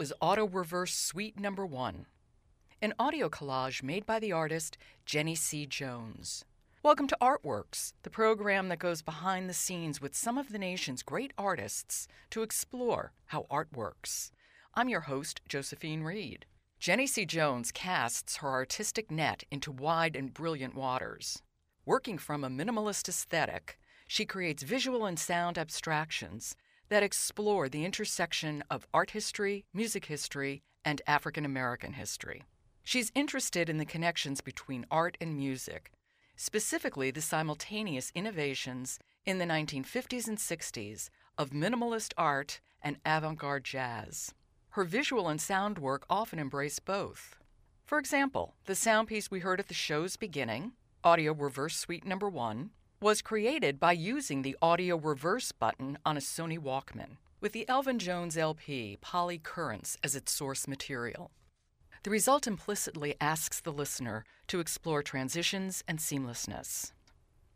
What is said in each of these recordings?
Was Auto Reverse Suite Number One, an audio collage made by the artist Jennie C. Jones. Welcome to Artworks, the program that goes behind the scenes with some of the nation's great artists to explore how art works. I'm your host, Josephine Reed. Jennie C. Jones casts her artistic net into wide and brilliant waters. Working from a minimalist aesthetic, she creates visual and sound abstractions that explore the intersection of art history, music history, and African American history. She's interested in the connections between art and music, specifically the simultaneous innovations in the 1950s and 60s of minimalist art and avant garde jazz. Her visual and sound work often embrace both. For example, the sound piece we heard at the show's beginning, Auto Reverse Suite Number One, was created by using the audio reverse button on a Sony Walkman, with the Elvin Jones LP Poly Currents as its source material. The result implicitly asks the listener to explore transitions and seamlessness.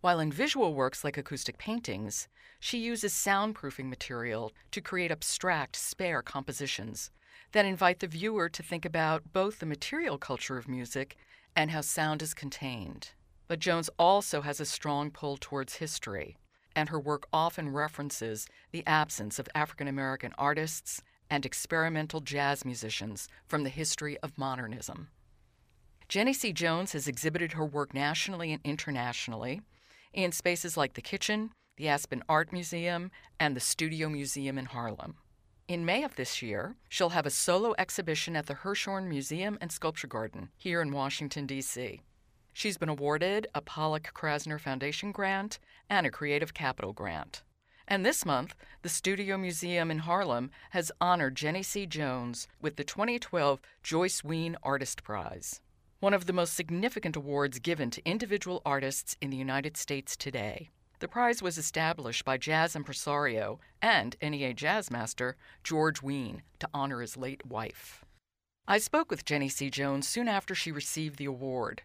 While in visual works like acoustic paintings, she uses soundproofing material to create abstract, spare compositions that invite the viewer to think about both the material culture of music and how sound is contained. But Jones also has a strong pull towards history, and her work often references the absence of African American artists and experimental jazz musicians from the history of modernism. Jennie C. Jones has exhibited her work nationally and internationally in spaces like the Kitchen, the Aspen Art Museum, and the Studio Museum in Harlem. In May of this year, she'll have a solo exhibition at the Hirshhorn Museum and Sculpture Garden here in Washington, D.C. She's been awarded a Pollock Krasner Foundation grant and a Creative Capital grant. And this month, the Studio Museum in Harlem has honored Jennie C. Jones with the 2012 Joyce Wein Artist Prize, one of the most significant awards given to individual artists in the United States today. The prize was established by jazz impresario and NEA jazz master George Wein to honor his late wife. I spoke with Jennie C. Jones soon after she received the award.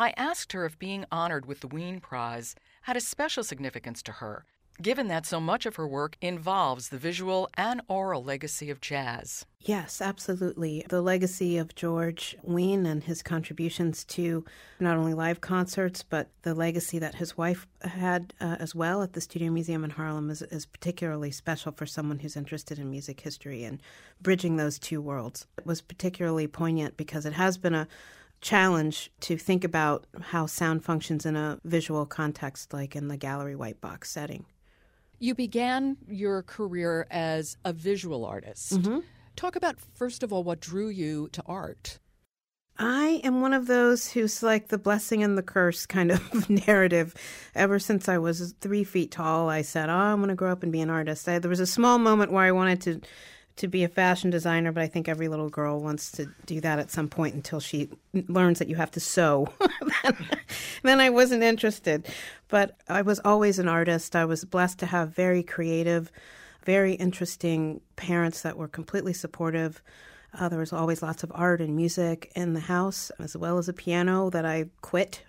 I asked her if being honored with the Wein Prize had a special significance to her, given that so much of her work involves the visual and oral legacy of jazz. Yes, absolutely. The legacy of George Wein and his contributions to not only live concerts, but the legacy that his wife had uh, as well at the Studio Museum in Harlem is, is particularly special for someone who's interested in music history and bridging those two worlds. It was particularly poignant because it has been a challenge to think about how sound functions in a visual context, like in the gallery white box setting. You began your career as a visual artist. Mm-hmm. Talk about, first of all, what drew you to art. I am one of those who's like the blessing and the curse kind of narrative. Ever since I was three feet tall, I said, Oh, I'm going to grow up and be an artist. I, there was a small moment where I wanted to to be a fashion designer, but I think every little girl wants to do that at some point until she learns that you have to sew. then, then I wasn't interested. But I was always an artist. I was blessed to have very creative, very interesting parents that were completely supportive. Uh, there was always lots of art and music in the house, as well as a piano that I quit.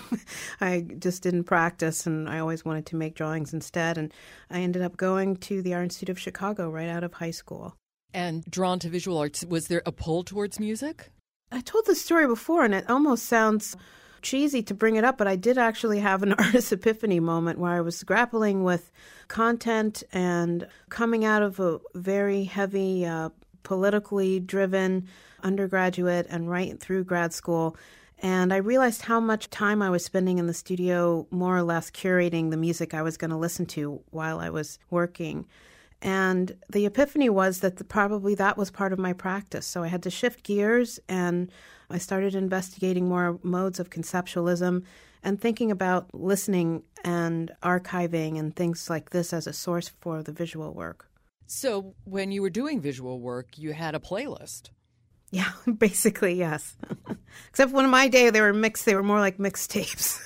I just didn't practice, and I always wanted to make drawings instead. And I ended up going to the Art Institute of Chicago right out of high school. And drawn to visual arts, was there a pull towards music? I told this story before, and it almost sounds cheesy to bring it up, but I did actually have an artist epiphany moment where I was grappling with content and coming out of a very heavy uh, politically driven undergraduate and right through grad school. And I realized how much time I was spending in the studio, more or less curating the music I was going to listen to while I was working. And the epiphany was that the, probably that was part of my practice. So I had to shift gears and I started investigating more modes of conceptualism and thinking about listening and archiving and things like this as a source for the visual work. So, when you were doing visual work, you had a playlist. Yeah, basically, yes. Except when in my day they were mixed, they were more like mixtapes.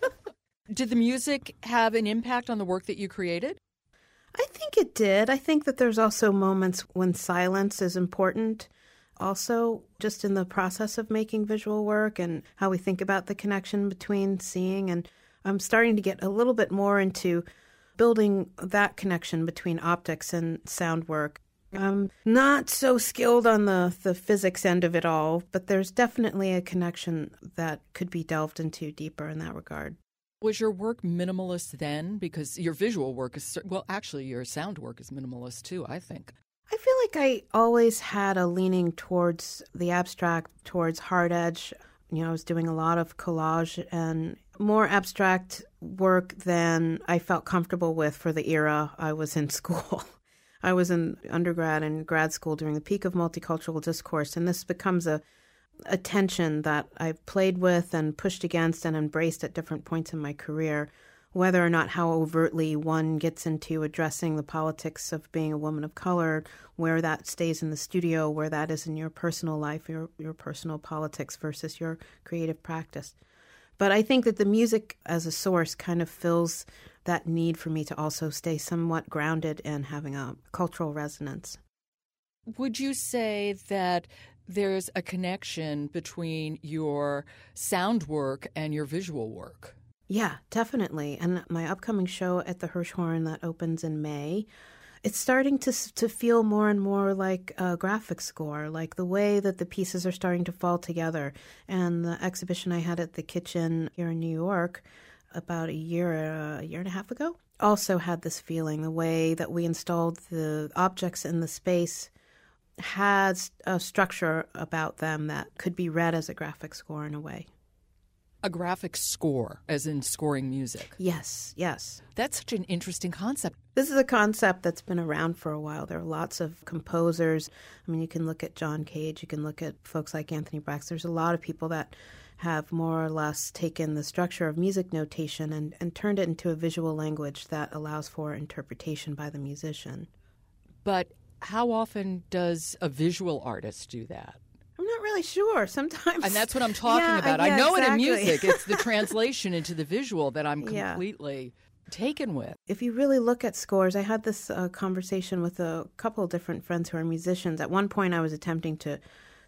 did the music have an impact on the work that you created? I think it did. I think that there's also moments when silence is important. Also, just in the process of making visual work and how we think about the connection between seeing and I'm starting to get a little bit more into building that connection between optics and sound work. I'm not so skilled on the, the physics end of it all, but there's definitely a connection that could be delved into deeper in that regard. Was your work minimalist then? Because your visual work is, well, actually, your sound work is minimalist too, I think. I feel like I always had a leaning towards the abstract, towards hard edge. You know, I was doing a lot of collage and more abstract work than I felt comfortable with for the era I was in school. I was in undergrad and grad school during the peak of multicultural discourse, and this becomes a a tension that I've played with and pushed against and embraced at different points in my career, whether or not how overtly one gets into addressing the politics of being a woman of color, where that stays in the studio, where that is in your personal life, your your personal politics versus your creative practice. But I think that the music as a source kind of fills that need for me to also stay somewhat grounded in having a cultural resonance. Would you say that there's a connection between your sound work and your visual work? Yeah, definitely. And my upcoming show at the Hirshhorn that opens in May, it's starting to to feel more and more like a graphic score, like the way that the pieces are starting to fall together. And the exhibition I had at the Kitchen here in New York about a year, uh, a year and a half ago, also had this feeling. The way that we installed the objects in the space has a structure about them that could be read as a graphic score in a way. A graphic score, as in scoring music. Yes, yes. That's such an interesting concept. This is a concept that's been around for a while. There are lots of composers. I mean, you can look at John Cage, you can look at folks like Anthony Braxton. There's a lot of people that have more or less taken the structure of music notation and, and turned it into a visual language that allows for interpretation by the musician. But how often does a visual artist do that? Really sure. Sometimes, and that's what I'm talking yeah, about. Yeah, I know exactly. it in music; it's the translation into the visual that I'm completely yeah. taken with. If you really look at scores, I had this uh, conversation with a couple of different friends who are musicians. At one point, I was attempting to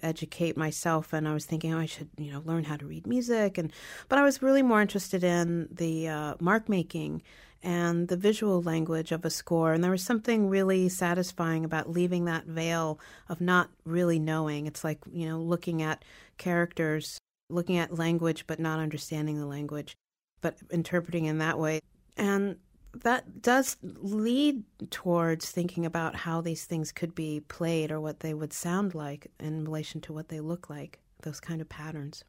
educate myself and I was thinking oh, I should you know learn how to read music and but I was really more interested in the uh, mark making and the visual language of a score. And there was something really satisfying about leaving that veil of not really knowing. It's like you know looking at characters looking at language but not understanding the language but interpreting in that way. And that does lead towards thinking about how these things could be played or what they would sound like in relation to what they look like, those kind of patterns.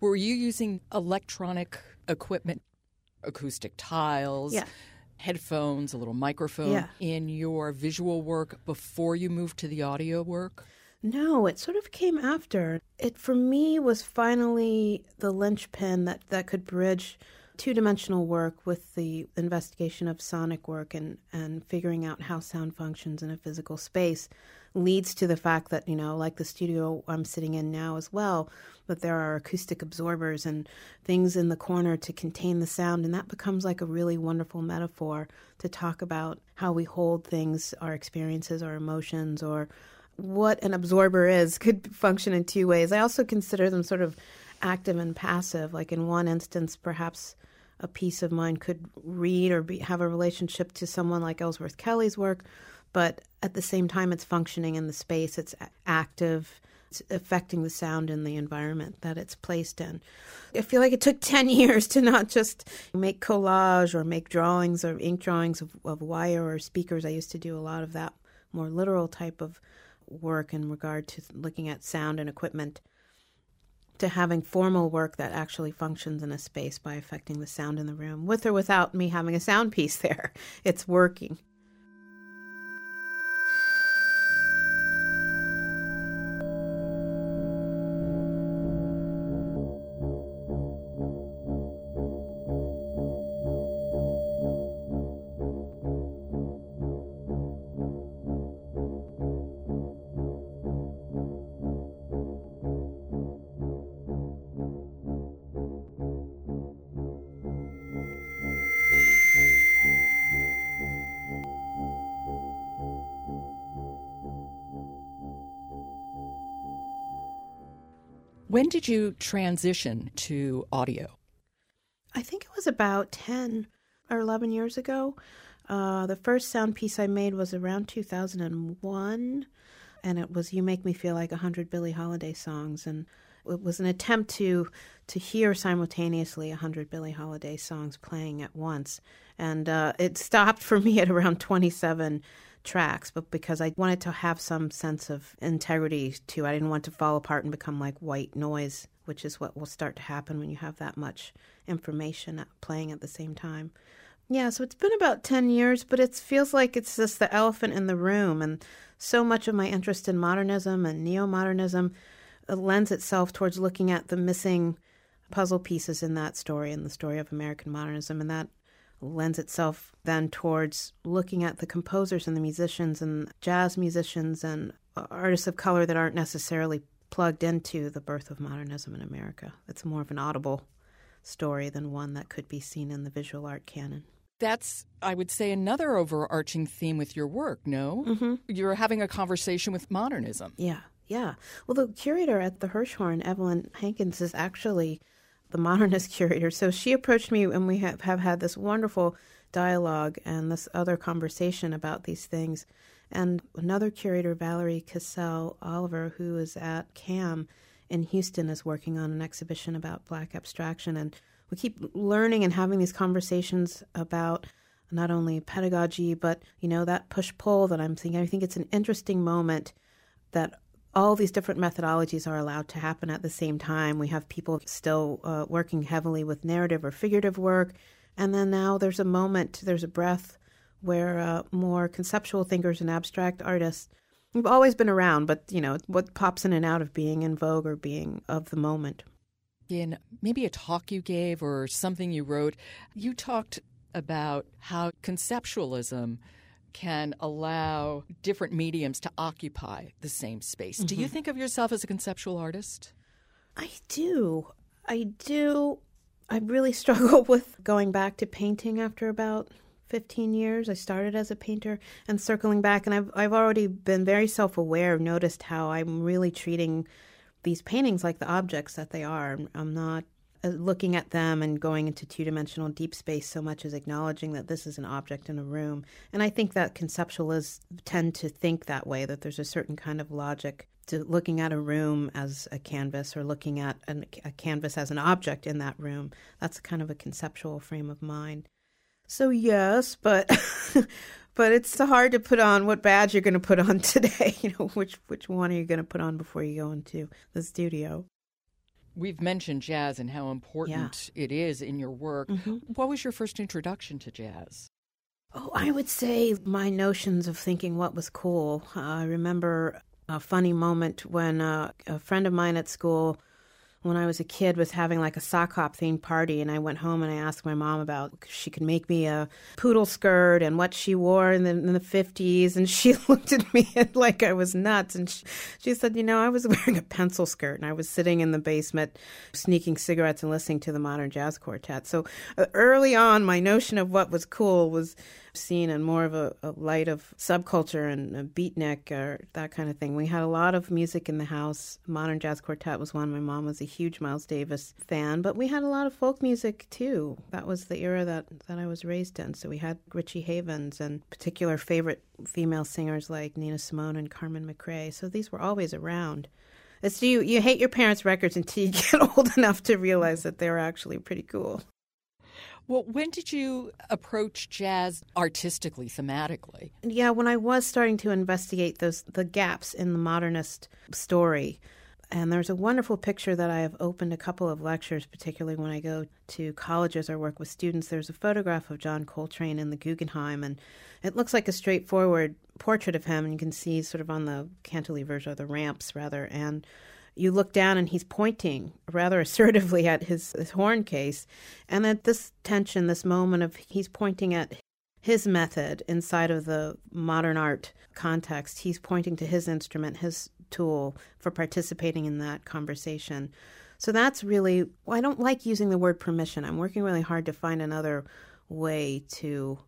Were you using electronic equipment, acoustic tiles, yeah. headphones, a little microphone yeah. in your visual work before you moved to the audio work? No, it sort of came after. It for me was finally the linchpin that, that could bridge two dimensional work with the investigation of sonic work and, and figuring out how sound functions in a physical space leads to the fact that, you know, like the studio I'm sitting in now as well, that there are acoustic absorbers and things in the corner to contain the sound. And that becomes like a really wonderful metaphor to talk about how we hold things, our experiences, our emotions, or what an absorber is could function in two ways. I also consider them sort of active and passive. Like in one instance, perhaps a piece of mine could read or be, have a relationship to someone like Ellsworth Kelly's work, but at the same time, it's functioning in the space, it's active, it's affecting the sound in the environment that it's placed in. I feel like it took 10 years to not just make collage or make drawings or ink drawings of, of wire or speakers. I used to do a lot of that more literal type of work in regard to looking at sound and equipment to having formal work that actually functions in a space by affecting the sound in the room, with or without me having a sound piece there. It's working. When did you transition to audio? I think it was about 10 or 11 years ago. Uh, the first sound piece I made was around 2001, and it was "You Make Me Feel Like a Hundred Billie Holiday Songs," and it was an attempt to to hear simultaneously a hundred Billie Holiday songs playing at once, and uh, it stopped for me at around 27 tracks, but because I wanted to have some sense of integrity too, I didn't want to fall apart and become like white noise, which is what will start to happen when you have that much information playing at the same time. Yeah, so it's been about 10 years, but it feels like it's just the elephant in the room. And so much of my interest in modernism and neo modernism uh, lends itself towards looking at the missing puzzle pieces in that story, in the story of American modernism. And that lends itself then towards looking at the composers and the musicians and jazz musicians and artists of color that aren't necessarily plugged into the birth of modernism in America. It's more of an audible story than one that could be seen in the visual art canon. That's, I would say, another overarching theme with your work, no? Mm-hmm. You're having a conversation with modernism. Yeah, yeah. Well, the curator at the Hirshhorn, Evelyn Hankins, is actually the modernist curator. So she approached me, and we have, have had this wonderful dialogue and this other conversation about these things. And another curator, Valerie Cassel Oliver, who is at CAM in Houston, is working on an exhibition about Black abstraction. And we keep learning and having these conversations about not only pedagogy, but you know that push pull that I'm thinking. I think it's an interesting moment that all these different methodologies are allowed to happen at the same time. We have people still uh, working heavily with narrative or figurative work, and then now there's a moment, there's a breath where uh, more conceptual thinkers and abstract artists have always been around, but you know what pops in and out of being in vogue or being of the moment in maybe a talk you gave or something you wrote, you talked about how conceptualism can allow different mediums to occupy the same space. Mm-hmm. Do you mm-hmm. think of yourself as a conceptual artist? I do. I do. I really struggle with going back to painting after about 15 years. I started as a painter and circling back and I've I've already been very self-aware, noticed how I'm really treating these paintings like the objects that they are. I'm not Uh, looking at them and going into two dimensional deep space so much as acknowledging that this is an object in a room. And I think that conceptualists tend to think that way, that there's a certain kind of logic to looking at a room as a canvas or looking at an, a canvas as an object in that room. That's kind of a conceptual frame of mind. So, yes, but but it's hard to put on what badge you're going to put on today. You know, which which one are you going to put on before you go into the studio? We've mentioned jazz and how important yeah. it is in your work. Mm-hmm. What was your first introduction to jazz? Oh, I would say my notions of thinking what was cool. Uh, I remember a funny moment when uh, a friend of mine at school when I was a kid was having like a sock hop themed party, and I went home and I asked my mom about she could make me a poodle skirt and what she wore in the, in the 50s, and she looked at me like I was nuts, and she, she said, you know, I was wearing a pencil skirt and I was sitting in the basement sneaking cigarettes and listening to the modern jazz quartet. So uh, early on, my notion of what was cool was seen in more of a, a light of subculture and a beatnik or that kind of thing. We had a lot of music in the house. Modern Jazz Quartet was one. My mom was a huge Miles Davis fan, but we had a lot of folk music too. That was the era that, that I was raised in. So we had Richie Havens and particular favorite female singers like Nina Simone and Carmen McRae. So these were always around. It's you you hate your parents' records until you get old enough to realize that they're actually pretty cool. Well, when did you approach jazz artistically, thematically? Yeah, when I was starting to investigate those the gaps in the modernist story. And there's a wonderful picture that I have opened a couple of lectures, particularly when I go to colleges or work with students. There's a photograph of John Coltrane in the Guggenheim, and it looks like a straightforward portrait of him. And you can see sort of on the cantilevers or the ramps, rather, and you look down and he's pointing rather assertively at his, his horn case. And at this tension, this moment of he's pointing at his method inside of the modern art context, he's pointing to his instrument, his tool for participating in that conversation. So that's really, well, I don't like using the word permission. I'm working really hard to find another way to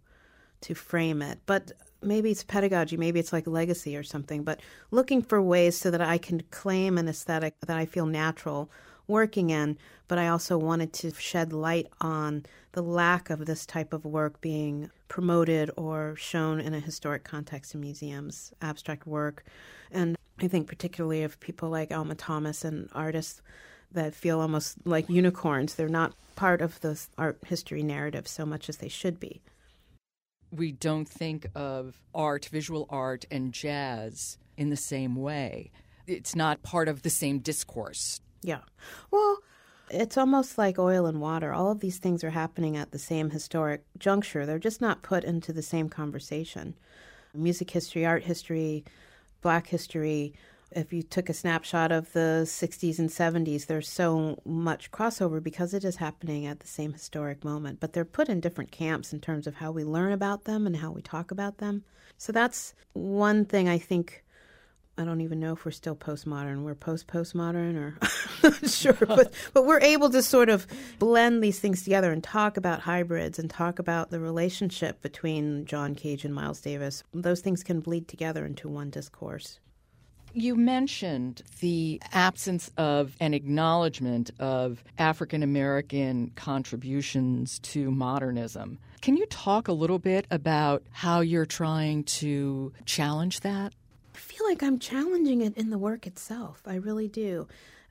to frame it. But maybe it's pedagogy, maybe it's like legacy or something, but looking for ways so that I can claim an aesthetic that I feel natural working in, but I also wanted to shed light on the lack of this type of work being promoted or shown in a historic context in museums, abstract work. And I think particularly of people like Alma Thomas and artists that feel almost like unicorns. They're not part of the art history narrative so much as they should be. We don't think of art, visual art, and jazz in the same way. It's not part of the same discourse. Yeah. Well, it's almost like oil and water. All of these things are happening at the same historic juncture. They're just not put into the same conversation. Music history, art history, black history, if you took a snapshot of the 60s and 70s, there's so much crossover because it is happening at the same historic moment. But they're put in different camps in terms of how we learn about them and how we talk about them. So that's one thing I think. I don't even know if we're still postmodern. We're post postmodern, or I'm not sure, but but we're able to sort of blend these things together and talk about hybrids and talk about the relationship between John Cage and Miles Davis. Those things can bleed together into one discourse. You mentioned the absence of an acknowledgement of African American contributions to modernism. Can you talk a little bit about how you're trying to challenge that? I feel like I'm challenging it in the work itself. I really do.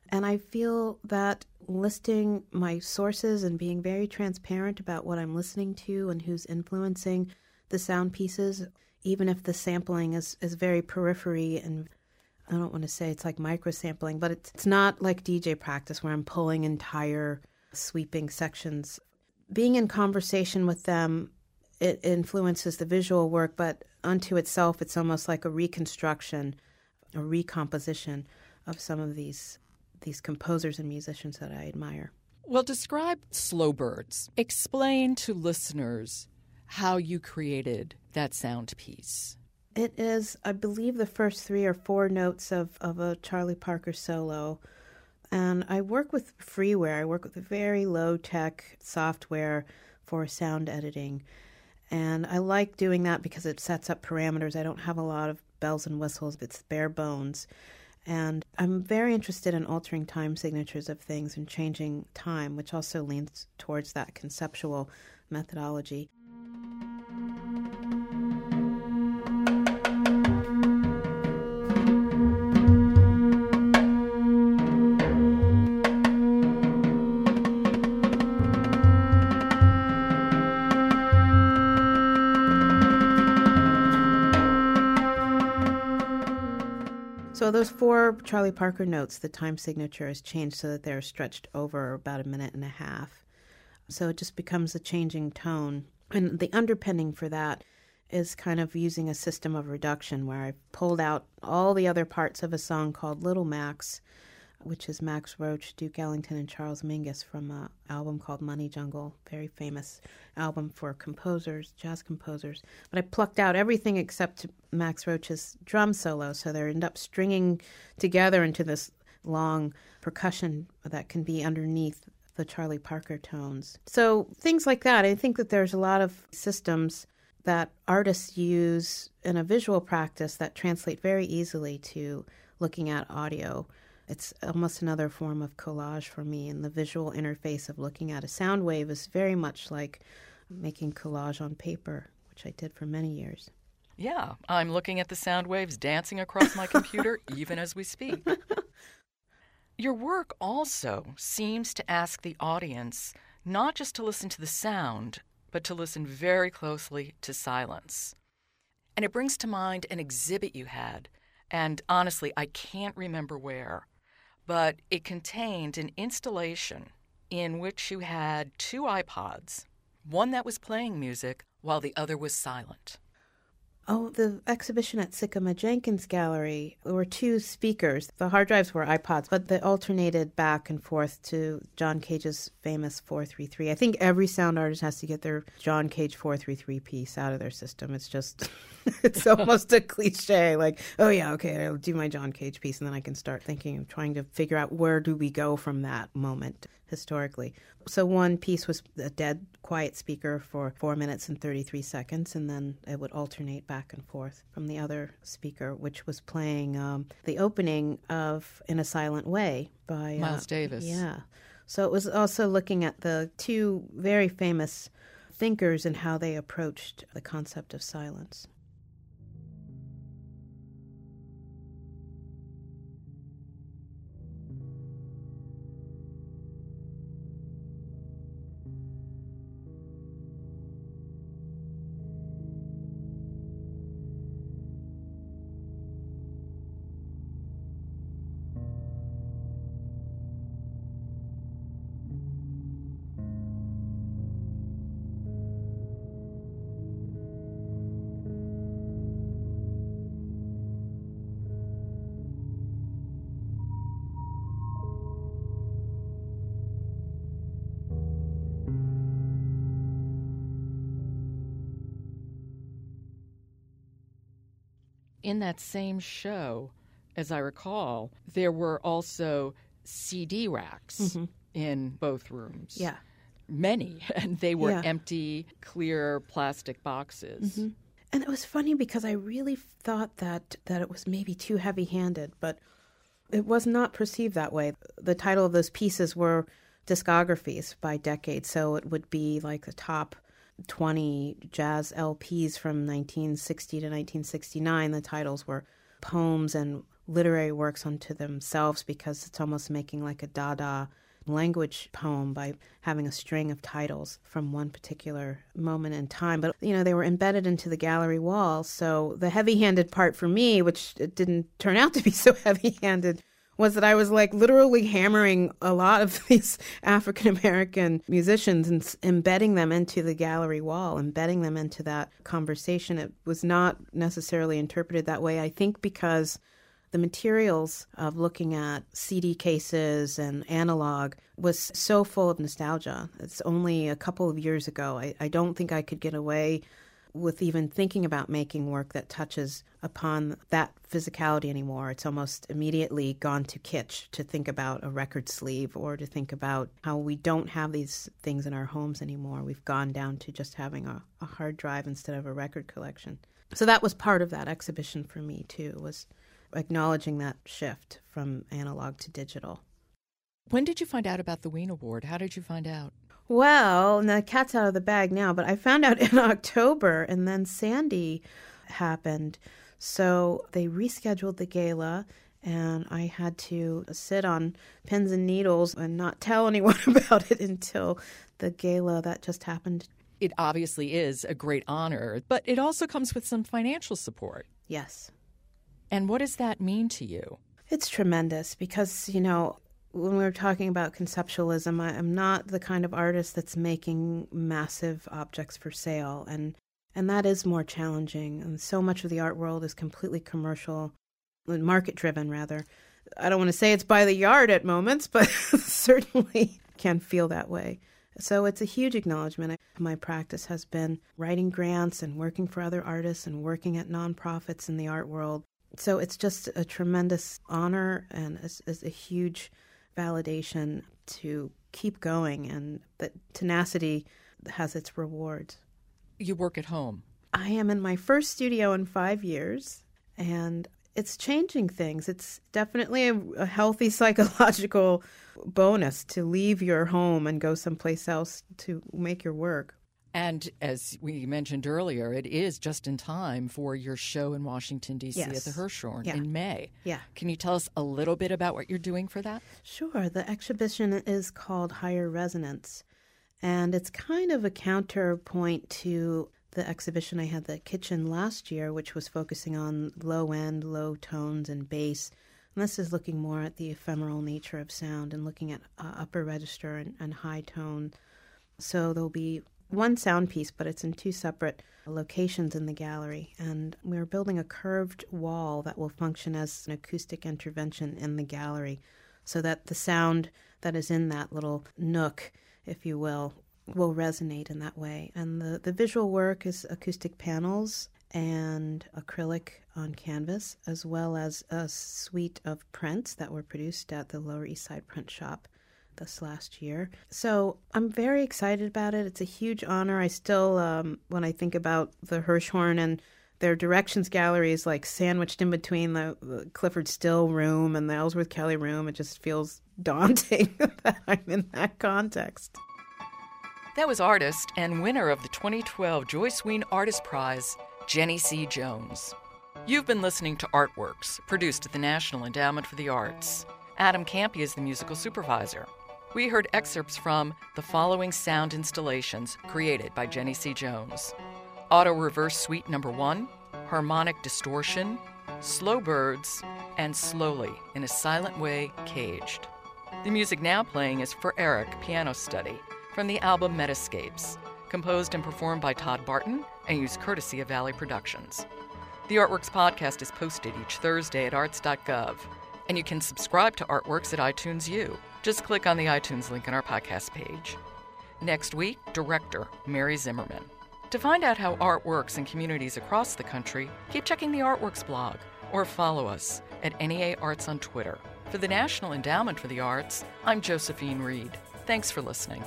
And I feel that listing my sources and being very transparent about what I'm listening to and who's influencing the sound pieces, even if the sampling is, is very periphery and I don't want to say it's like micro sampling, but it's, it's not like DJ practice where I'm pulling entire sweeping sections. Being in conversation with them, it influences the visual work, but unto itself, it's almost like a reconstruction, a recomposition of some of these these composers and musicians that I admire. Well, describe Slow Birds. Explain to listeners how you created that sound piece. It is, I believe, the first three or four notes of, of a Charlie Parker solo. And I work with freeware. I work with very low tech software for sound editing. And I like doing that because it sets up parameters. I don't have a lot of bells and whistles, it's bare bones. And I'm very interested in altering time signatures of things and changing time, which also leans towards that conceptual methodology. So those four Charlie Parker notes, the time signature is changed so that they're stretched over about a minute and a half. So it just becomes a changing tone. And the underpinning for that is kind of using a system of reduction where I've pulled out all the other parts of a song called Little Max which is Max Roach, Duke Ellington, and Charles Mingus from an album called Money Jungle, very famous album for composers, jazz composers. But I plucked out everything except Max Roach's drum solo, so they end up stringing together into this long percussion that can be underneath the Charlie Parker tones. So things like that. I think that there's a lot of systems that artists use in a visual practice that translate very easily to looking at audio it's almost another form of collage for me, and the visual interface of looking at a sound wave is very much like making collage on paper, which I did for many years. Yeah, I'm looking at the sound waves dancing across my computer even as we speak. Your work also seems to ask the audience not just to listen to the sound, but to listen very closely to silence. And it brings to mind an exhibit you had, and honestly, I can't remember where, but it contained an installation in which you had two iPods, one that was playing music while the other was silent. Oh, the exhibition at Sikkema Jenkins Gallery, there were two speakers. The hard drives were iPods, but they alternated back and forth to John Cage's famous 433. I think every sound artist has to get their John Cage 433 piece out of their system. It's just, it's almost a cliche. Like, oh yeah, okay, I'll do my John Cage piece, and then I can start thinking of trying to figure out where do we go from that moment historically. So one piece was a dead, quiet speaker for four minutes and 33 seconds, and then it would alternate back and forth from the other speaker, which was playing um, the opening of In a Silent Way by Miles uh, Davis. Yeah. So it was also looking at the two very famous thinkers and how they approached the concept of silence. In that same show, as I recall, there were also CD racks mm-hmm. in both rooms. Yeah. Many, and they were yeah. empty, clear plastic boxes. Mm-hmm. And it was funny because I really thought that that it was maybe too heavy-handed, but it was not perceived that way. The title of those pieces were discographies by decade, so it would be like the top 20 jazz LPs from 1960 to 1969. The titles were poems and literary works unto themselves because it's almost making like a Dada language poem by having a string of titles from one particular moment in time. But, you know, they were embedded into the gallery wall. So the heavy handed part for me, which it didn't turn out to be so heavy handed, was that I was like literally hammering a lot of these African American musicians and embedding them into the gallery wall, embedding them into that conversation. It was not necessarily interpreted that way, I think, because the materials of looking at CD cases and analog was so full of nostalgia. It's only a couple of years ago. I, I don't think I could get away with even thinking about making work that touches upon that physicality anymore. It's almost immediately gone to kitsch to think about a record sleeve or to think about how we don't have these things in our homes anymore. We've gone down to just having a, a hard drive instead of a record collection. So that was part of that exhibition for me too, was acknowledging that shift from analog to digital. When did you find out about the Wein Award? How did you find out? Well, the cat's out of the bag now, but I found out in October, and then Sandy happened. So they rescheduled the gala, and I had to sit on pins and needles and not tell anyone about it until the gala that just happened. It obviously is a great honor, but it also comes with some financial support. Yes. And what does that mean to you? It's tremendous because, you know, when we were talking about conceptualism, I, am not the kind of artist that's making massive objects for sale, and and that is more challenging. And so much of the art world is completely commercial, market driven rather. I don't want to say it's by the yard at moments, but certainly can feel that way. So it's a huge acknowledgement. My practice has been writing grants and working for other artists and working at nonprofits in the art world. So it's just a tremendous honor and it's, it's a huge validation to keep going, and that tenacity has its rewards. You work at home. I am in my first studio in five years, and it's changing things. It's definitely a, a, healthy psychological bonus to leave your home and go someplace else to make your work. And as we mentioned earlier, it is just in time for your show in Washington, D.C. Yes. at the Hirshhorn yeah. in May. Yeah. Can you tell us a little bit about what you're doing for that? Sure. The exhibition is called Higher Resonance, and it's kind of a counterpoint to the exhibition I had the kitchen last year, which was focusing on low end, low tones, and bass. And this is looking more at the ephemeral nature of sound and looking at uh, upper register and, and high tone. So there'll be one sound piece, but it's in two separate locations in the gallery. And we're building a curved wall that will function as an acoustic intervention in the gallery so that the sound that is in that little nook, if you will, will resonate in that way. And the, the visual work is acoustic panels and acrylic on canvas, as well as a suite of prints that were produced at the Lower East Side Print Shop this last year. So I'm very excited about it. It's a huge honor. I still, um, when I think about the Hirshhorn and their directions galleries like sandwiched in between the, the, Clyfford Still room and the Ellsworth Kelly room. It just feels daunting that I'm in that context. That was artist and winner of the 2012 Joyce Wein Artist Prize, Jennie C. Jones. You've been listening to Artworks, produced at the National Endowment for the Arts. Adam Campy is the musical supervisor. We heard excerpts from the following sound installations created by Jennie C. Jones Auto Reverse Suite Number 1, Harmonic Distortion, Slow Birds, and Slowly in a Silent Way Caged. The music now playing is For Eric Piano Study from the album Metascapes, composed and performed by Todd Barton and used courtesy of Valley Productions. The Artworks podcast is posted each Thursday at arts.gov, and you can subscribe to Artworks at iTunes U. Just click on the iTunes link on our podcast page. Next week, director Mary Zimmerman. To find out how art works in communities across the country, keep checking the Artworks blog or follow us at NEA Arts on Twitter. For the National Endowment for the Arts, I'm Josephine Reed. Thanks for listening.